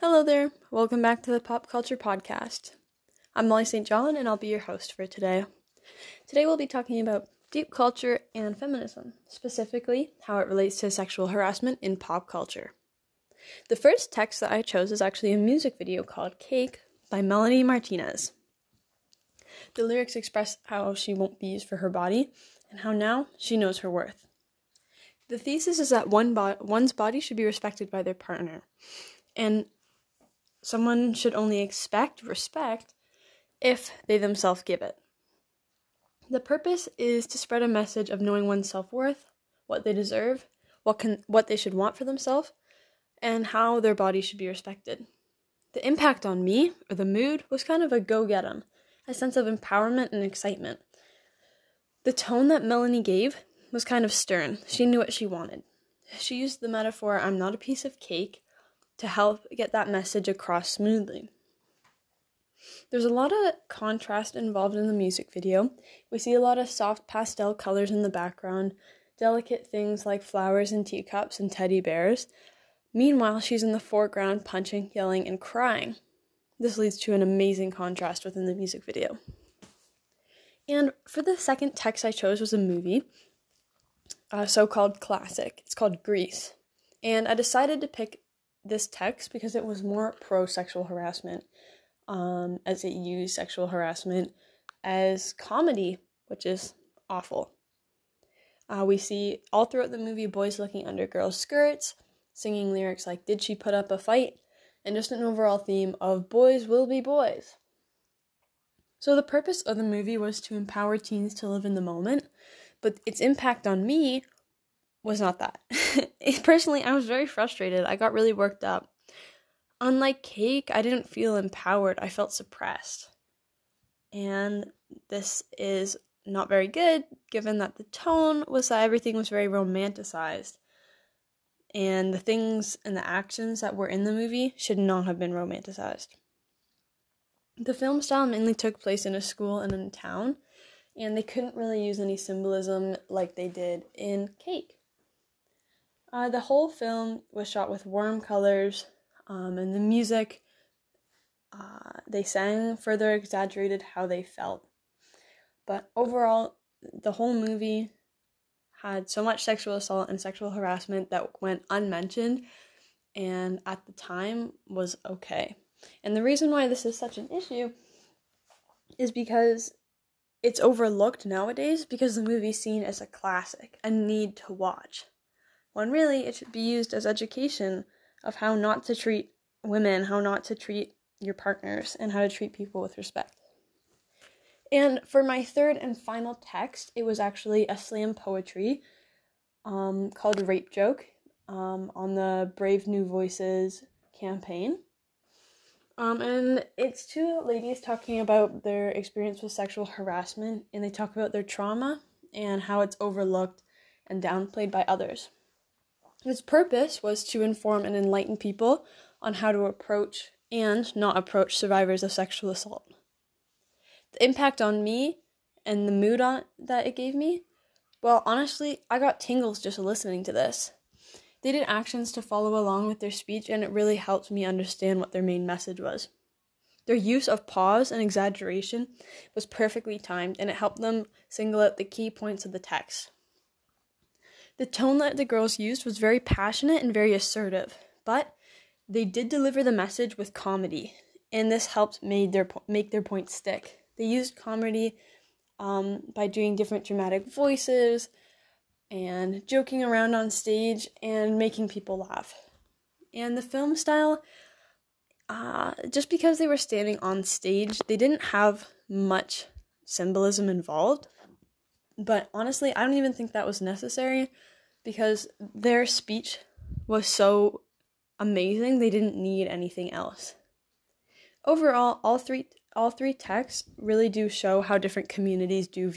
Hello there. Welcome back to the Pop Culture Podcast. I'm Molly St. John and I'll be your host for today. Today we'll be talking about deep culture and feminism, specifically how it relates to sexual harassment in pop culture. The first text that I chose is actually a music video called Cake by Melanie Martinez. The lyrics express how she won't be used for her body and how now she knows her worth. The thesis is that one bo- one's body should be respected by their partner, and someone should only expect respect if they themselves give it. The purpose is to spread a message of knowing one's self worth, what they deserve, what can what they should want for themselves, and how their body should be respected. The impact on me, or the mood, was kind of a go get 'em, a sense of empowerment and excitement. The tone that Melanie gave was kind of stern. She knew what she wanted. She used the metaphor, I'm not a piece of cake, to help get that message across smoothly. There's a lot of contrast involved in the music video. We see a lot of soft pastel colors in the background, delicate things like flowers and teacups and teddy bears. Meanwhile, she's in the foreground punching, yelling, and crying. This leads to an amazing contrast within the music video. And for the second text I chose was a movie, a so called classic. It's called Grease. And I decided to pick this text because it was more pro sexual harassment, um, as it used sexual harassment as comedy, which is awful. Uh, we see all throughout the movie boys looking under girls' skirts, singing lyrics like, Did she put up a fight? and just an overall theme of boys will be boys. So, the purpose of the movie was to empower teens to live in the moment, but its impact on me was not that. Personally, I was very frustrated. I got really worked up. Unlike Cake, I didn't feel empowered, I felt suppressed. And this is not very good given that the tone was that everything was very romanticized. And the things and the actions that were in the movie should not have been romanticized. The film style mainly took place in a school and in a town, and they couldn't really use any symbolism like they did in Cake. Uh, the whole film was shot with warm colors, um, and the music, uh, they sang further exaggerated how they felt. But overall, the whole movie had so much sexual assault and sexual harassment that went unmentioned, and at the time was okay. And the reason why this is such an issue is because it's overlooked nowadays because the movie's seen as a classic, a need to watch when really it should be used as education of how not to treat women, how not to treat your partners, and how to treat people with respect. And for my third and final text, it was actually a slam poetry um, called Rape Joke um, on the Brave New Voices campaign. Um, and it's two ladies talking about their experience with sexual harassment, and they talk about their trauma and how it's overlooked and downplayed by others. Its purpose was to inform and enlighten people on how to approach and not approach survivors of sexual assault. The impact on me and the mood on, that it gave me, well, honestly, I got tingles just listening to this. They did actions to follow along with their speech, and it really helped me understand what their main message was. Their use of pause and exaggeration was perfectly timed, and it helped them single out the key points of the text. The tone that the girls used was very passionate and very assertive, but they did deliver the message with comedy, and this helped made their make their point stick. They used comedy um, by doing different dramatic voices and joking around on stage and making people laugh. And the film style, uh, just because they were standing on stage, they didn't have much symbolism involved. But honestly, I don't even think that was necessary because their speech was so amazing, they didn't need anything else. Overall, all three all three texts really do show how different communities do view